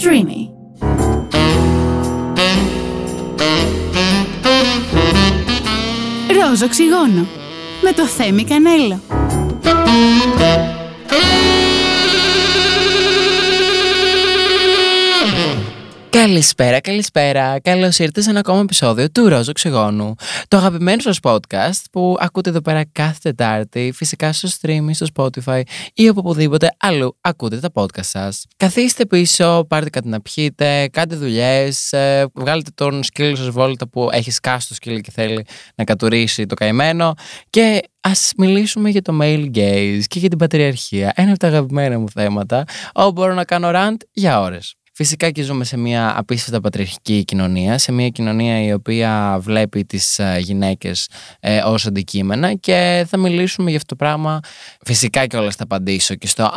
Streamy. Ρόζο οξυγόνο με το Θέμη Κανέλο. Καλησπέρα, καλησπέρα. Καλώς ήρθατε σε ένα ακόμα επεισόδιο του Ρόζο Οξυγόνου. Το αγαπημένο σας podcast που ακούτε εδώ πέρα κάθε Τετάρτη, φυσικά στο streaming, στο Spotify ή οπουδήποτε αλλού ακούτε τα podcast σας. Καθίστε πίσω, πάρτε κάτι να πιείτε, κάντε δουλειές, βγάλετε τον σκύλο σας βόλτα που έχει σκάσει το σκύλο και θέλει να κατουρίσει το καημένο και Α μιλήσουμε για το male gaze και για την πατριαρχία. Ένα από τα αγαπημένα μου θέματα, όπου μπορώ να κάνω rant για ώρες. Φυσικά και ζούμε σε μια απίστευτα πατριαρχική κοινωνία, σε μια κοινωνία η οποία βλέπει τις ε, γυναίκες ε, ως αντικείμενα και θα μιλήσουμε για αυτό το πράγμα. Φυσικά και όλα θα απαντήσω και στο «Α,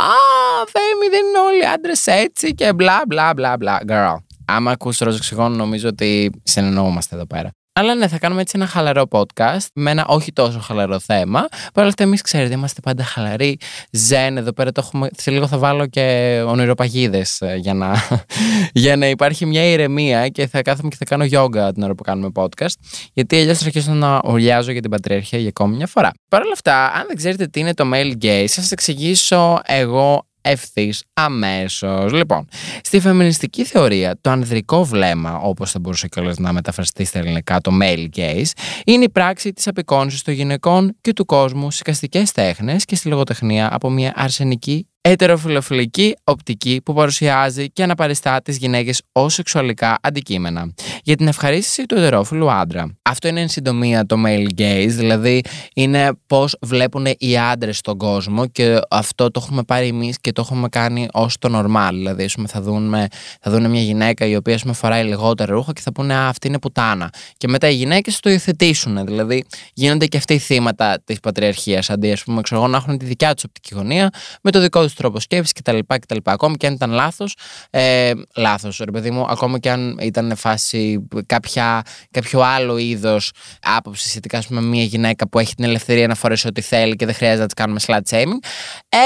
Θέμη, δεν είναι όλοι άντρες έτσι» και μπλα μπλα μπλα μπλα. Girl, άμα ακούς ροζοξυγόνο νομίζω ότι συνεννοούμαστε εδώ πέρα. Αλλά ναι, θα κάνουμε έτσι ένα χαλαρό podcast με ένα όχι τόσο χαλαρό θέμα. Παρ' όλα αυτά, εμείς ξέρετε, είμαστε πάντα χαλαροί. Ζεν, εδώ πέρα το έχουμε. Σε λίγο θα βάλω και ονειροπαγίδες ε, για να, για να υπάρχει μια ηρεμία και θα κάθομαι και θα κάνω yoga την ώρα που κάνουμε podcast. Γιατί αλλιώς θα αρχίσω να οριάζω για την πατριαρχία για ακόμη μια φορά. Παρ' όλα αυτά, αν δεν ξέρετε τι είναι το male gaze, θα σας εξηγήσω εγώ ευθύς αμέσως. Λοιπόν, στη φεμινιστική θεωρία, το ανδρικό βλέμμα, όπως θα μπορούσε κιόλας να μεταφραστεί στα ελληνικά, το male gaze, είναι η πράξη της απεικόνησης των γυναικών και του κόσμου στι καστικές τέχνες και στη λογοτεχνία από μια αρσενική ετεροφιλοφιλική οπτική που παρουσιάζει και αναπαριστά τις γυναίκες ως σεξουαλικά αντικείμενα για την ευχαρίστηση του ετερόφιλου άντρα. Αυτό είναι εν συντομία το male gaze, δηλαδή είναι πώς βλέπουν οι άντρες τον κόσμο και αυτό το έχουμε πάρει εμείς και το έχουμε κάνει ως το normal. Δηλαδή, θα δουν, θα δουν μια γυναίκα η οποία πούμε, φοράει λιγότερο ρούχο και θα πούνε Α, αυτή είναι πουτάνα. Και μετά οι γυναίκες το υιοθετήσουν. Δηλαδή, γίνονται και αυτοί οι θύματα της πατριαρχίας αντί, ας πούμε, ξέρω, να έχουν τη δικιά τους οπτική γωνία με το δικό του τρόπος σκέψης κτλ. κτλ. Ακόμη και αν ήταν λάθος, ε, λάθος, ρε παιδί μου, ακόμη και αν ήταν φάση κάποια, κάποιο άλλο είδος άποψης σχετικά με μια γυναίκα που έχει την ελευθερία να φορέσει ό,τι θέλει και δεν χρειάζεται να της κάνουμε slut shaming.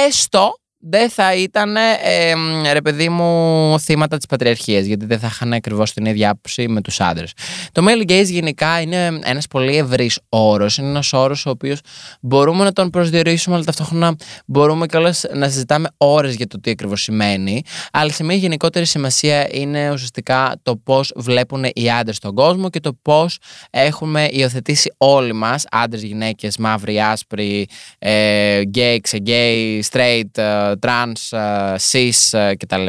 Έστω δεν θα ήταν, ε, ρε παιδί μου, θύματα της πατριαρχίας, γιατί δεν θα είχαν ακριβώς την ίδια άποψη με τους άντρες. Το male gaze γενικά είναι ένας πολύ ευρύς όρος. Είναι ένας όρος ο οποίος μπορούμε να τον προσδιορίσουμε, αλλά ταυτόχρονα μπορούμε κιόλας να συζητάμε ώρες για το τι ακριβώς σημαίνει. Αλλά σε μια γενικότερη σημασία είναι ουσιαστικά το πώς βλέπουν οι άντρες τον κόσμο και το πώς έχουμε υιοθετήσει όλοι μας, άντρες, γυναίκες, μαύροι, άσπροι, ε, gay, ξε gay, straight, ε, τρανς, cis ε, κτλ.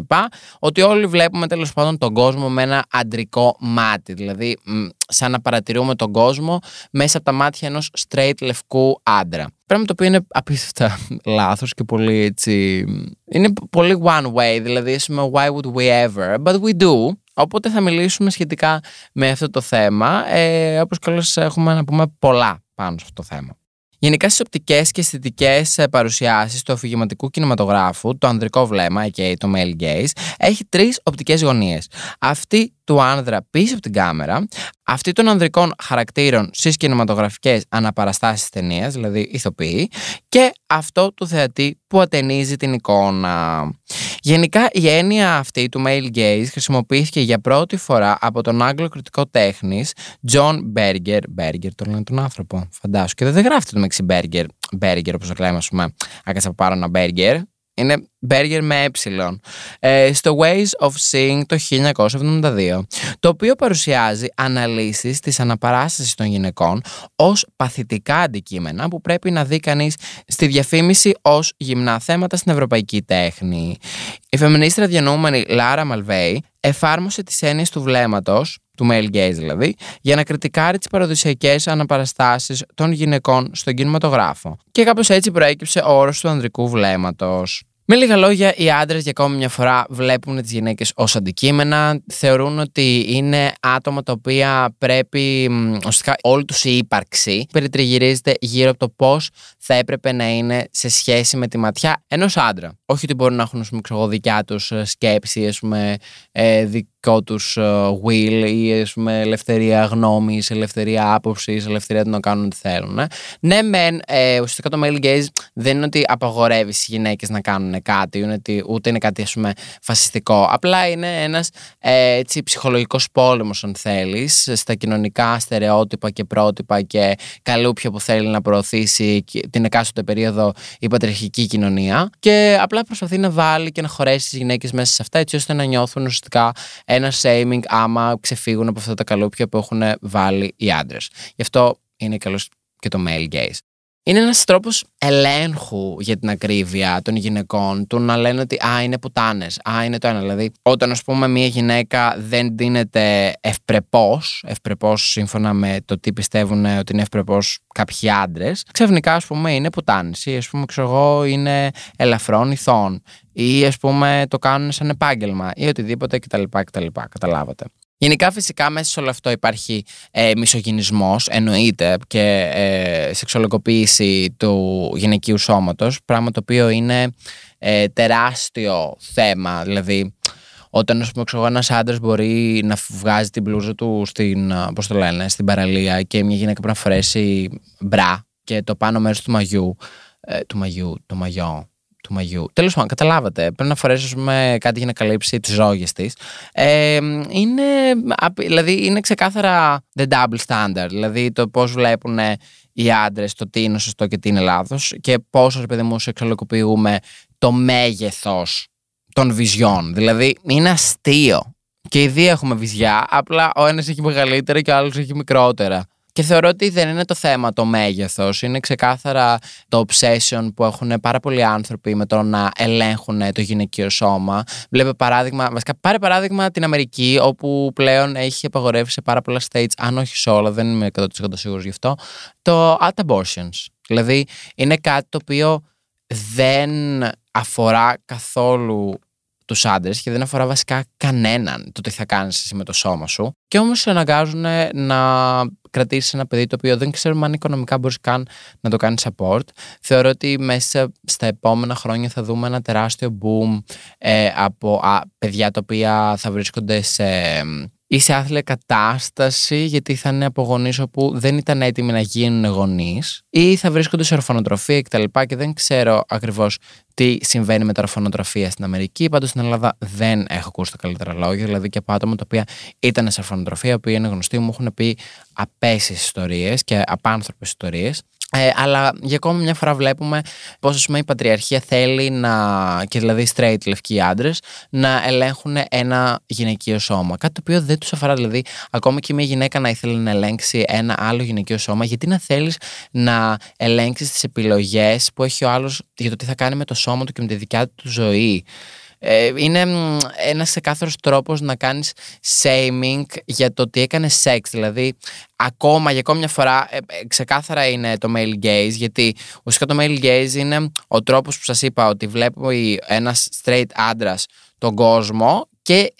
Ότι όλοι βλέπουμε τέλος πάντων τον κόσμο με ένα αντρικό μάτι. Δηλαδή σαν να παρατηρούμε τον κόσμο μέσα από τα μάτια ενός straight λευκού άντρα. Πράγμα το οποίο είναι απίστευτα λάθος και πολύ έτσι... Είναι πολύ one way, δηλαδή why would we ever, but we do. Οπότε θα μιλήσουμε σχετικά με αυτό το θέμα, ε, όπως καλώς έχουμε να πούμε πολλά πάνω σε αυτό το θέμα. Γενικά στις οπτικές και αισθητικές ε, παρουσιάσεις του αφηγηματικού κινηματογράφου, το ανδρικό βλέμμα, και το male gaze, έχει τρεις οπτικές γωνίες. Αυτή του άνδρα πίσω από την κάμερα, αυτή των ανδρικών χαρακτήρων στις κινηματογραφικές αναπαραστάσεις ταινίας, δηλαδή ηθοποιοί, και αυτό του θεατή που ατενίζει την εικόνα. Γενικά η έννοια αυτή του male gaze χρησιμοποιήθηκε για πρώτη φορά από τον Άγγλο κριτικό τέχνης John Berger. Berger το λένε τον άνθρωπο, φαντάσου. Και δεν γράφεται το μεταξύ Berger, Berger όπως το λέμε, ας πούμε. Άκασα από πάνω ένα Berger. Είναι Berger με ε, ε, στο Ways of Seeing το 1972, το οποίο παρουσιάζει αναλύσεις της αναπαράστασης των γυναικών ως παθητικά αντικείμενα που πρέπει να δει κανείς στη διαφήμιση ως γυμνά θέματα στην ευρωπαϊκή τέχνη. Η φεμινίστρα διανοούμενη Λάρα Μαλβέη εφάρμοσε τις έννοιες του βλέμματος του male gaze δηλαδή, για να κριτικάρει τις παραδοσιακές αναπαραστάσεις των γυναικών στον κινηματογράφο. Και κάπως έτσι προέκυψε ο όρος του ανδρικού βλέμματος. Με λίγα λόγια, οι άντρες για ακόμη μια φορά βλέπουν τις γυναίκες ως αντικείμενα. Θεωρούν ότι είναι άτομα τα οποία πρέπει, ουσιαστικά όλη τους η ύπαρξη περιτριγυρίζεται γύρω από το πώς θα έπρεπε να είναι σε σχέση με τη ματιά ενός άντρα. Όχι ότι μπορούν να έχουν, ας πούμε, δικιά τους σκέψη, ας πούμε, ε, δικό τους ε, will ή ας πούμε, ελευθερία γνώμης, ελευθερία άποψης, ελευθερία του να κάνουν ό,τι θέλουν. Ναι, μεν, ε, ουσιαστικά το male gaze δεν είναι ότι απαγορεύει στις γυναίκες να κάνουν κάτι, είναι ότι, ούτε είναι κάτι ας πούμε, φασιστικό. Απλά είναι ένας ε, έτσι, ψυχολογικός πόλεμος, αν θέλεις, στα κοινωνικά στερεότυπα και πρότυπα και καλούπια που θέλει να προωθήσει την εκάστοτε περίοδο η πατριαρχική κοινωνία. Και απλά προσπαθεί να βάλει και να χωρέσει τις γυναίκες μέσα σε αυτά, έτσι ώστε να νιώθουν ουσιαστικά ένα shaming άμα ξεφύγουν από αυτά τα καλούπια που έχουν βάλει οι άντρες. Γι' αυτό είναι καλός και το male gaze είναι ένας τρόπος ελέγχου για την ακρίβεια των γυναικών, του να λένε ότι α, είναι πουτάνες, α, είναι το ένα. Δηλαδή, όταν ας πούμε μια γυναίκα δεν δίνεται ευπρεπώς, ευπρεπώς σύμφωνα με το τι πιστεύουν ότι είναι ευπρεπώς κάποιοι άντρες, ξαφνικά ας πούμε είναι πουτάνες ή ας πούμε ξέρω εγώ είναι ελαφρών ηθών ή ας πούμε το κάνουν σαν επάγγελμα ή οτιδήποτε κτλ. κτλ καταλάβατε. Γενικά φυσικά μέσα σε όλο αυτό υπάρχει ε, μισογυνισμός, εννοείται και ε, σεξουαλικοποίηση του γυναικείου σώματος, πράγμα το οποίο είναι ε, τεράστιο θέμα, δηλαδή όταν ας πούμε, ένας άντρας μπορεί να βγάζει την μπλούζα του στην, πώς το λένε, στην παραλία και μια γυναίκα πρέπει να φορέσει μπρά και το πάνω μέρος του μαγιού, ε, του μαγιού, το μαγιό, του μαγιού. Τέλος πάντων, καταλάβατε. Πρέπει να φορέσεις κάτι για να καλύψει τις ρόγες της. Ε, είναι, δηλαδή, είναι ξεκάθαρα the double standard. Δηλαδή, το πώς βλέπουν οι άντρες το τι είναι σωστό και τι είναι λάθος και πόσο, ρε παιδί μου, εξολοκοποιούμε το μέγεθος των βυζιών. Δηλαδή, είναι αστείο. Και οι δύο έχουμε βυζιά, απλά ο ένας έχει μεγαλύτερα και ο άλλος έχει μικρότερα. Και θεωρώ ότι δεν είναι το θέμα το μέγεθος. Είναι ξεκάθαρα το obsession που έχουν πάρα πολλοί άνθρωποι με το να ελέγχουν το γυναικείο σώμα. Βλέπε παράδειγμα, βασικά πάρε παράδειγμα την Αμερική, όπου πλέον έχει απαγορεύσει σε πάρα πολλά states, αν όχι σε όλα, δεν είμαι 100% σίγουρος γι' αυτό, το at abortions. Δηλαδή είναι κάτι το οποίο δεν αφορά καθόλου τους άντρες και δεν αφορά βασικά κανέναν το τι θα κάνεις εσύ με το σώμα σου. Και όμως σε αναγκάζουν να κρατήσεις ένα παιδί το οποίο δεν ξέρουμε αν οικονομικά μπορείς καν να το κάνεις support. Θεωρώ ότι μέσα στα επόμενα χρόνια θα δούμε ένα τεράστιο boom ε, από α, παιδιά τα οποία θα βρίσκονται σε ή σε άθλια κατάσταση, γιατί θα είναι από γονείς όπου δεν ήταν έτοιμοι να γίνουν γονείς, ή θα βρίσκονται σε ορφανοτροφία κτλ. Και, και δεν ξέρω ακριβώς τι συμβαίνει με τα ορφανοτροφία στην Αμερική. Πάντως στην Ελλάδα δεν έχω ακούσει τα καλύτερα λόγια. Δηλαδή και από άτομα τα οποία ήταν σε ορφανοτροφία, που είναι γνωστοί, μου έχουν πει απέσει ιστορίες και απάνθρωπες ιστορίες. Ε, αλλά για ακόμα μια φορά βλέπουμε πώς η πατριαρχία θέλει να, και δηλαδή straight λευκοί άντρες, να ελέγχουν ένα γυναικείο σώμα. Κάτι το οποίο δεν τους αφορά. Δηλαδή, ακόμα και μια γυναίκα να ήθελε να ελέγξει ένα άλλο γυναικείο σώμα, γιατί να θέλεις να ελέγξεις τις επιλογές που έχει ο άλλος για το τι θα κάνει με το σώμα του και με τη δικιά του ζωή. Ε, είναι ένας ξεκάθαρος τρόπος να κάνεις shaming για το ότι έκανε σεξ. Δηλαδή, ακόμα για ακόμη μια φορά, ε, ε, ξεκάθαρα είναι το male gaze, γιατί ουσιαστικά το male gaze είναι ο τρόπος που σας είπα ότι βλέπει ένας straight άντρας τον κόσμο και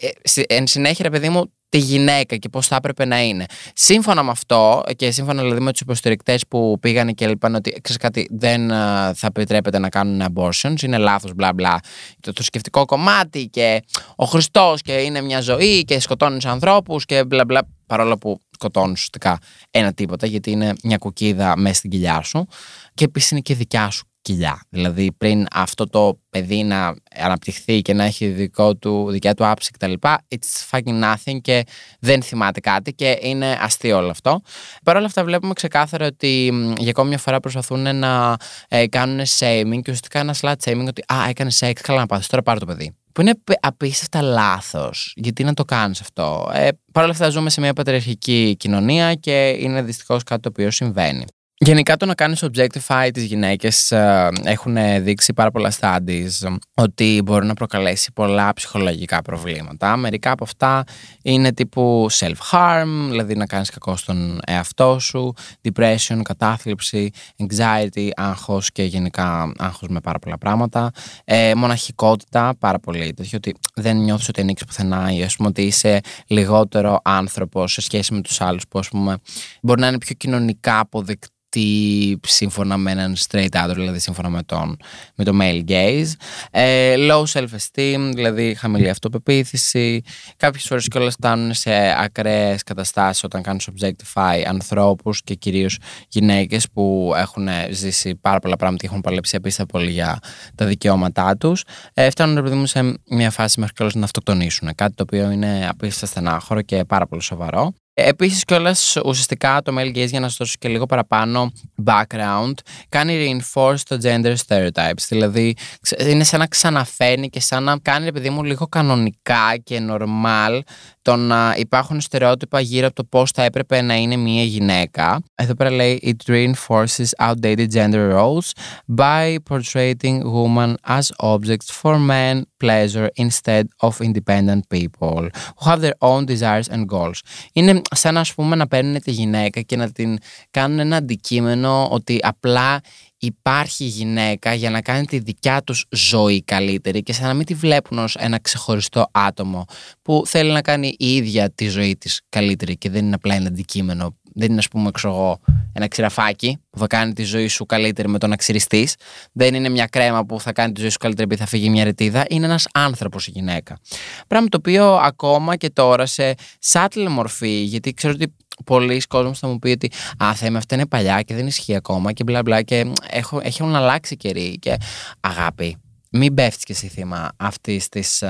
εν συνέχεια, ρε παιδί μου, τη γυναίκα και πώς θα έπρεπε να είναι. Σύμφωνα με αυτό και σύμφωνα δηλαδή με τους υποστηρικτές που πήγαν και είπαν ότι ξέρεις κάτι, δεν θα επιτρέπεται να κάνουν abortions, είναι λάθος, μπλα μπλα. Το, το σκεφτικό κομμάτι και ο Χριστός και είναι μια ζωή και σκοτώνεις ανθρώπους και μπλα μπλα. Παρόλο που σκοτώνεις ουσιαστικά ένα τίποτα, γιατί είναι μια κουκίδα μέσα στην κοιλιά σου. Και επίσης είναι και δικιά σου κοιλιά. Δηλαδή, πριν αυτό το παιδί να αναπτυχθεί και να έχει δικό του, δικιά του άψη κτλ. It's fucking nothing και δεν θυμάται κάτι και είναι αστείο όλο αυτό. Παρ' όλα αυτά, βλέπουμε ξεκάθαρα ότι για ακόμη μια φορά προσπαθούν να ε, κάνουν shaming και ουσιαστικά ένα slut shaming ότι Α, έκανε σεξ, καλά να πάθεις, τώρα πάρω το παιδί. Που είναι απίστευτα λάθος. Γιατί να το κάνεις αυτό; Ε, Παρ' όλα αυτά, ζούμε σε μια πατριαρχική κοινωνία και είναι δυστυχώς κάτι το οποίο συμβαίνει. Γενικά το να κάνεις objectify τις γυναίκες ε, έχουν δείξει πάρα πολλά studies ότι μπορεί να προκαλέσει πολλά ψυχολογικά προβλήματα. Μερικά από αυτά είναι τύπου self-harm, δηλαδή να κάνεις κακό στον εαυτό σου, depression, κατάθλιψη, anxiety, άγχος και γενικά άγχος με πάρα πολλά πράγματα. Ε, μοναχικότητα, πάρα πολύ τέτοιο, ότι δεν νιώθεις ότι ανοίξει πουθενά ή ας πούμε ότι είσαι λιγότερο άνθρωπος σε σχέση με τους άλλους που ας πούμε μπορεί να είναι πιο κοινωνικά αποδεκτοί αυτή σύμφωνα με έναν straight άντρο, δηλαδή σύμφωνα με, τον, με το male gaze. Ε, low self-esteem, δηλαδή χαμηλή αυτοπεποίθηση. Κάποιες φορές κιόλα φτάνουν σε ακραίες καταστάσεις όταν κάνουν subjectify ανθρώπους και κυρίως γυναίκες που έχουν ζήσει πάρα πολλά πράγματα και έχουν παλέψει απίστευτα πολύ για τα δικαιώματά τους. Ε, φτάνουν επειδή μου σε μια φάση μέχρι κιόλα να αυτοκτονήσουν. Κάτι το οποίο είναι απίστευτα στενάχωρο και πάρα πολύ σοβαρό. Επίσης, κιόλας, ουσιαστικά το male gaze, για να σας δώσω και λίγο παραπάνω background, κάνει reinforce το gender stereotypes. Δηλαδή, είναι σαν να ξαναφέρνει και σαν να κάνει, επειδή μου, λίγο κανονικά και normal το να υπάρχουν στερεότυπα γύρω από το πώς θα έπρεπε να είναι μια γυναίκα. Εδώ πέρα λέει It reinforces outdated gender roles by portraying women as objects for men pleasure instead of independent people who have their own desires and goals. Είναι σαν ας πούμε να παίρνουν τη γυναίκα και να την κάνουν ένα αντικείμενο ότι απλά υπάρχει γυναίκα για να κάνει τη δικιά τους ζωή καλύτερη και σαν να μην τη βλέπουν ως ένα ξεχωριστό άτομο που θέλει να κάνει η ίδια τη ζωή της καλύτερη και δεν είναι απλά ένα αντικείμενο. Δεν είναι, ας πούμε, ξέρω ένα ξηραφάκι που θα κάνει τη ζωή σου καλύτερη με το να ξυριστεί. Δεν είναι μια κρέμα που θα κάνει τη ζωή σου καλύτερη επειδή θα φύγει μια ρετίδα. Είναι ένας άνθρωπος η γυναίκα. Πράγμα το οποίο ακόμα και τώρα σε σάτλ μορφή, γιατί ξέρω ότι πολλοί κόσμοι θα μου πει ότι Α, θέμα αυτά είναι παλιά και δεν ισχύει ακόμα και μπλα μπλα και έχω, έχουν αλλάξει καιροί. Και αγάπη, μην πέφτεις και εσύ θύμα αυτής της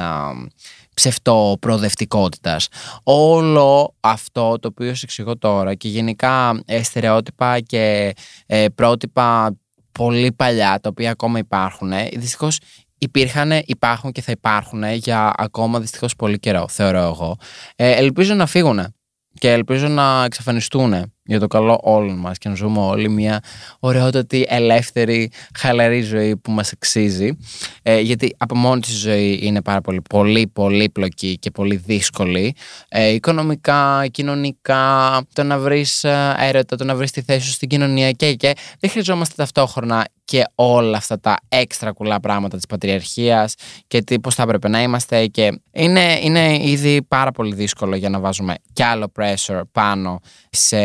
ψευτοπροοδευτικότητας. Όλο αυτό το οποίο σου εξηγώ τώρα και γενικά ε, στερεότυπα και ε, πρότυπα πολύ παλιά τα οποία ακόμα υπάρχουν, ε, δυστυχώς υπήρχαν, υπάρχουν και θα υπάρχουν για ακόμα δυστυχώς πολύ καιρό, θεωρώ εγώ. Ε, ελπίζω να φύγουν και ελπίζω να εξαφανιστούν για το καλό όλων μας και να ζούμε όλοι μια ωραιότατη, ελεύθερη, χαλαρή ζωή που μας αξίζει. Ε, γιατί από μόνη της η ζωή είναι πάρα πολύ, πολύ πολύπλοκη και πολύ δύσκολη. Ε, οικονομικά, κοινωνικά, το να βρεις ε, έρωτα, το να βρεις τη θέση σου στην κοινωνία και, και δεν χρειαζόμαστε ταυτόχρονα και όλα αυτά τα έξτρα κουλά πράγματα της πατριαρχίας και τι, πώς θα έπρεπε να είμαστε και είναι, είναι ήδη πάρα πολύ δύσκολο για να βάζουμε κι άλλο pressure πάνω σε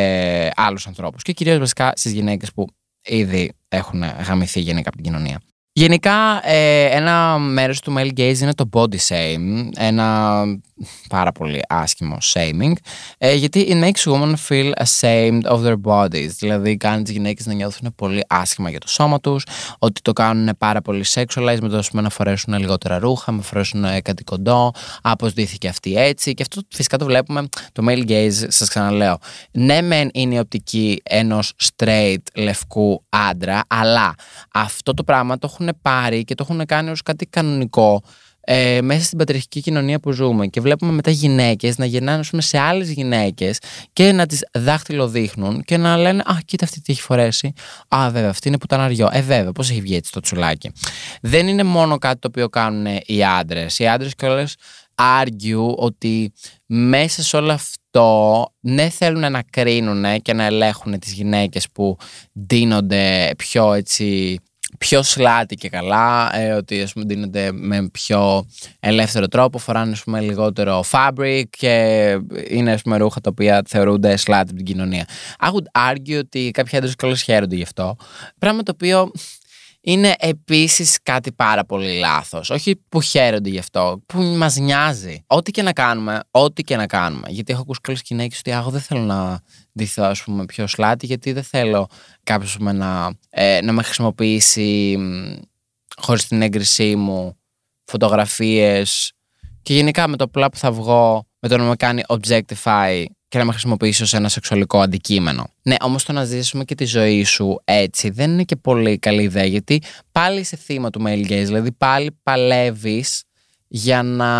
άλλους ανθρώπους και κυρίως βασικά στις γυναίκες που ήδη έχουν γαμηθεί γενικά από την κοινωνία. Γενικά, ε, ένα μέρος του male gaze είναι το body shame, ένα πάρα πολύ άσχημο shaming, ε, γιατί it makes women feel ashamed of their bodies, δηλαδή κάνεις τις γυναίκες να νιώθουν πολύ άσχημα για το σώμα τους, ότι το κάνουν πάρα πολύ sexualized, με το να φορέσουν λιγότερα ρούχα, με φορέσουν κάτι κοντό, αποσδύθηκε αυτή έτσι, και αυτό φυσικά το βλέπουμε, το male gaze, σας ξαναλέω, ναι μεν είναι η οπτική ενός straight λευκού άντρα, αλλά αυτό το πράγμα το έχουν πάρει και το έχουν κάνει ως κάτι κανονικό ε, μέσα στην πατριαρχική κοινωνία που ζούμε και βλέπουμε μετά γυναίκες να γυρνάνε σε άλλες γυναίκες και να τις δάχτυλοδείχνουν και να λένε Α, κοίτα αυτή τι έχει φορέσει. Α, βέβαια, αυτή είναι πουταναριό. Ε, βέβαια, πώς έχει βγει έτσι το τσουλάκι. Δεν είναι μόνο κάτι το οποίο κάνουν οι άντρες. Οι άντρες κιόλας argue ότι μέσα σε όλο αυτό ναι θέλουν να κρίνουν και να ελέγχουν τις γυναίκες που δίνονται πιο έτσι πιο σλάτι και καλά, ε, ότι ας πούμε δίνονται με πιο ελεύθερο τρόπο, φοράνε ας πούμε, λιγότερο fabric και είναι ας πούμε, ρούχα τα οποία θεωρούνται σλάτι από την κοινωνία. I would argue ότι κάποιοι άντρες καλώς χαίρονται γι' αυτό, πράγμα το οποίο είναι επίσης κάτι πάρα πολύ λάθος. Όχι που χαίρονται γι' αυτό, που μας νοιάζει. Ό,τι και να κάνουμε, ό,τι και να κάνουμε. Γιατί έχω ακούσει πολλέ γυναίκες ότι εγώ δεν θέλω να ντυθώ, ας πούμε, πιο σλάτι, γιατί δεν θέλω κάποιος να, ε, να με χρησιμοποιήσει χωρίς την έγκρισή μου φωτογραφίες και γενικά με το απλά που θα βγω, με το να με κάνει objectify και να με χρησιμοποιήσει ως ένα σεξουαλικό αντικείμενο. Ναι, όμως το να ζήσουμε και τη ζωή σου έτσι δεν είναι και πολύ καλή ιδέα, γιατί πάλι είσαι θύμα του male gaze, δηλαδή πάλι παλεύεις για να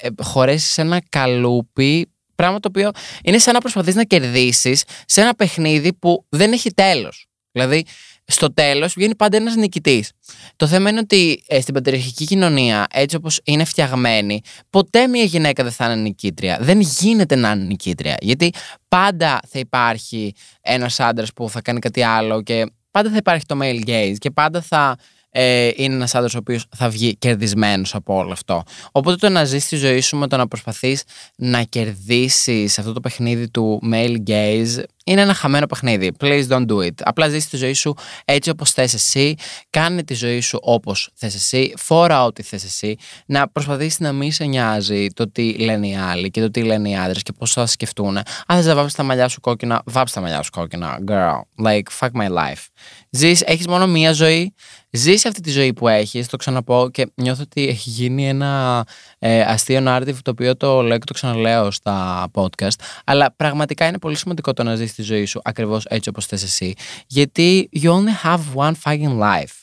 ε, χωρέσεις ένα καλούπι. Πράγμα το οποίο είναι σαν να προσπαθείς να κερδίσεις σε ένα παιχνίδι που δεν έχει τέλος. Δηλαδή, στο τέλος βγαίνει πάντα ένας νικητής. Το θέμα είναι ότι ε, στην πατριαρχική κοινωνία, έτσι όπως είναι φτιαγμένη, ποτέ μια γυναίκα δεν θα είναι νικήτρια. Δεν γίνεται να είναι νικήτρια. Γιατί πάντα θα υπάρχει ένας άντρας που θα κάνει κάτι άλλο και πάντα θα υπάρχει το male gaze και πάντα θα ε, είναι ένας άντρας ο οποίος θα βγει κερδισμένος από όλο αυτό. Οπότε το να ζεις τη ζωή σου με το να προσπαθείς να κερδίσεις αυτό το παιχνίδι του male gaze είναι ένα χαμένο παιχνίδι. Please don't do it. Απλά ζήσει τη ζωή σου έτσι όπως θες εσύ. Κάνε τη ζωή σου όπως θες εσύ. Φόρα ό,τι θες εσύ. Να προσπαθήσεις να μην σε νοιάζει το τι λένε οι άλλοι και το τι λένε οι άντρες και πώς θα σκεφτούν. Αν θες να βάψεις τα μαλλιά σου κόκκινα, βάψει τα μαλλιά σου κόκκινα. Girl, like fuck my life. Ζεις, έχεις μόνο μία ζωή, ζεις αυτή τη ζωή που έχεις, το ξαναπώ και νιώθω ότι έχει γίνει ένα ε, αστείο narrative το οποίο το λέω και το ξαναλέω στα podcast, αλλά πραγματικά είναι πολύ σημαντικό το να ζεις τη ζωή σου ακριβώς έτσι όπως θες εσύ, γιατί you only have one fucking life.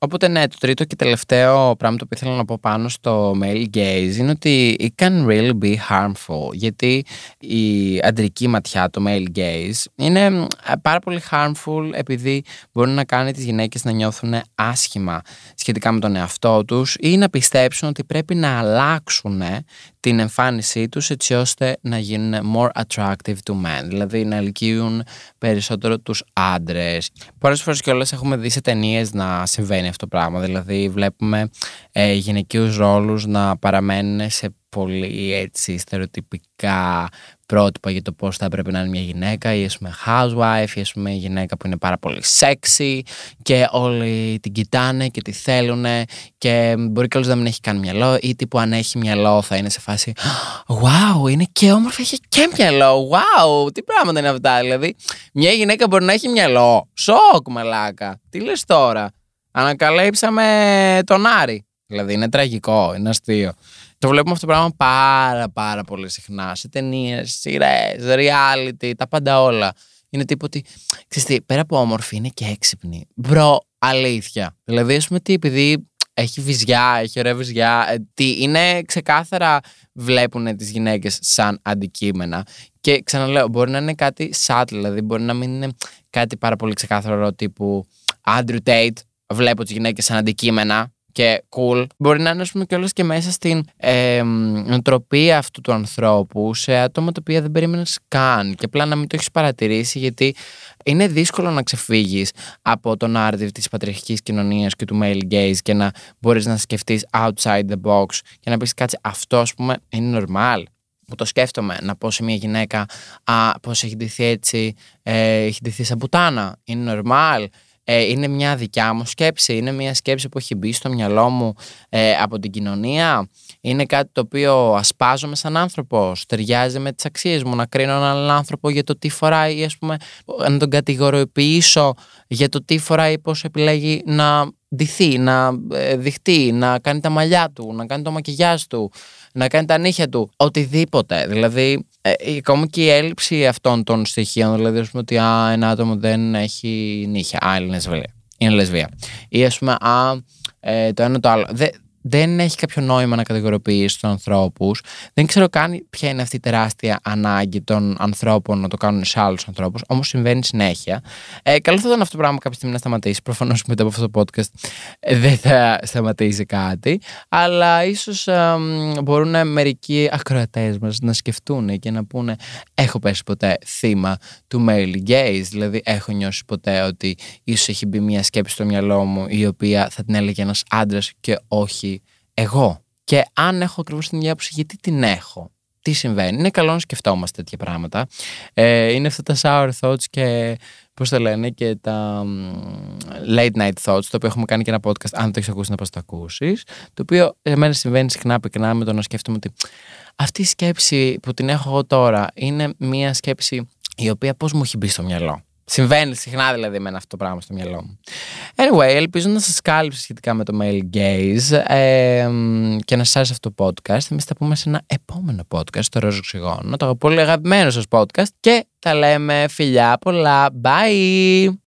Οπότε ναι, το τρίτο και τελευταίο πράγμα το οποίο ήθελα να πω πάνω στο male gaze είναι ότι it can really be harmful γιατί η αντρική ματιά, το male gaze είναι πάρα πολύ harmful επειδή μπορεί να κάνει τις γυναίκες να νιώθουν άσχημα σχετικά με τον εαυτό τους ή να πιστέψουν ότι πρέπει να αλλάξουν την εμφάνισή τους έτσι ώστε να γίνουν more attractive to men, δηλαδή να ελκύουν περισσότερο τους άντρες. Πολλές φορές κιόλας έχουμε δει σε ταινίες να συμβαίνει αυτό το πράγμα, δηλαδή βλέπουμε ε, γυναικείους ρόλους να παραμένουν σε πολύ έτσι στερεοτυπικά πρότυπα για το πώς θα έπρεπε να είναι μια γυναίκα ή ας πούμε housewife ή ας πούμε γυναίκα που είναι πάρα πολύ sexy και όλοι την κοιτάνε και τη θέλουν και μπορεί και να μην έχει καν μυαλό ή τύπου αν έχει μυαλό θα είναι σε φάση wow είναι και όμορφη έχει και μυαλό wow τι πράγματα είναι αυτά δηλαδή. Μια γυναίκα μπορεί να έχει μυαλό σοκ μαλάκα τι λες τώρα ανακαλύψαμε τον Άρη. Δηλαδή είναι τραγικό είναι αστείο το βλέπουμε αυτό το πράγμα πάρα πάρα πολύ συχνά σε ταινίες, σειρές, reality, τα πάντα όλα. Είναι τύπο ότι, ξέρεις τι, πέρα από όμορφη είναι και έξυπνη. Μπρο, αλήθεια. Δηλαδή, ας πούμε τι, επειδή έχει βυζιά, έχει ωραία βυζιά, ε, τι, είναι ξεκάθαρα βλέπουν τις γυναίκες σαν αντικείμενα. Και ξαναλέω, μπορεί να είναι κάτι subtle, δηλαδή μπορεί να μην είναι κάτι πάρα πολύ ξεκάθαρο τύπου Andrew Tate, βλέπω τις γυναίκες σαν αντικείμενα και cool, μπορεί να είναι ας πούμε κιόλας και μέσα στην ε, νοοτροπία αυτού του ανθρώπου σε άτομα τα οποία δεν περίμενες καν και απλά να μην το έχεις παρατηρήσει γιατί είναι δύσκολο να ξεφύγεις από τον narrative της πατριαρχικής κοινωνίας και του male gaze και να μπορείς να σκεφτείς outside the box και να πεις κάτσε αυτό ας πούμε είναι normal που το σκέφτομαι να πω σε μια γυναίκα α, πώς έχει ντυθεί έτσι, ε, έχει ντυθεί σαν πουτάνα, είναι normal, ε, είναι μια δικιά μου σκέψη, είναι μια σκέψη που έχει μπει στο μυαλό μου ε, από την κοινωνία. Είναι κάτι το οποίο ασπάζομαι σαν άνθρωπο, ταιριάζει με τις αξίες μου, να κρίνω έναν άλλον άνθρωπο για το τι φοράει, ή πούμε, να τον κατηγοριοποιήσω για το τι φοράει, ή πώς επιλέγει να ντυθεί, να ε, δειχτεί, να κάνει τα μαλλιά του, να κάνει το μακιγιάζ του, να κάνει τα νύχια του, οτιδήποτε. Δηλαδή, ε, ακόμα και η έλλειψη αυτών των στοιχείων, δηλαδή, ας πούμε, ότι α, ένα άτομο δεν έχει νύχια, α, είναι λεσβία. Είναι λεσβία. Ή ας πούμε, α, ε, το ένα το άλλο. Δε, δεν έχει κάποιο νόημα να κατηγοροποιήσει τους ανθρώπους. Δεν ξέρω καν ποια είναι αυτή η τεράστια ανάγκη των ανθρώπων να το κάνουν σε άλλους ανθρώπους. Όμως συμβαίνει συνέχεια. Ε, καλό θα ήταν αυτό το πράγμα κάποια στιγμή να σταματήσει. Προφανώς μετά από αυτό το podcast ε, δεν θα σταματήσει κάτι. Αλλά ίσως ε, μπορούν μερικοί ακροατές μας να σκεφτούν και να πούνε: Έχω πέσει ποτέ θύμα του male gaze. Δηλαδή, έχω νιώσει ποτέ ότι ίσως έχει μπει μια σκέψη στο μυαλό μου η οποία θα την έλεγε ένας άντρας και όχι εγώ. Και αν έχω ακριβώς την ίδια άποψη, γιατί την έχω; Τι συμβαίνει; Είναι καλό να σκεφτόμαστε τέτοια πράγματα. Ε, είναι αυτά τα sour thoughts και πώς τα λένε και τα late night thoughts, το οποίο έχουμε κάνει και ένα podcast. Αν το έχεις ακούσει, να πας το ακούσεις. Το οποίο εμένα συμβαίνει συχνά πυκνά με το να σκέφτομαι ότι αυτή η σκέψη που την έχω εγώ τώρα είναι μια σκέψη η οποία πώς μου έχει μπει στο μυαλό. Συμβαίνει συχνά δηλαδή με αυτό το πράγμα στο μυαλό μου. Anyway, ελπίζω να σας κάλυψε σχετικά με το male gaze ε, και να σας άρεσε αυτό το podcast. Εμείς θα πούμε σε ένα επόμενο podcast, το Ρόζος Ξυγόνο, το πολύ αγαπημένο σας podcast και τα λέμε φιλιά πολλά. Bye!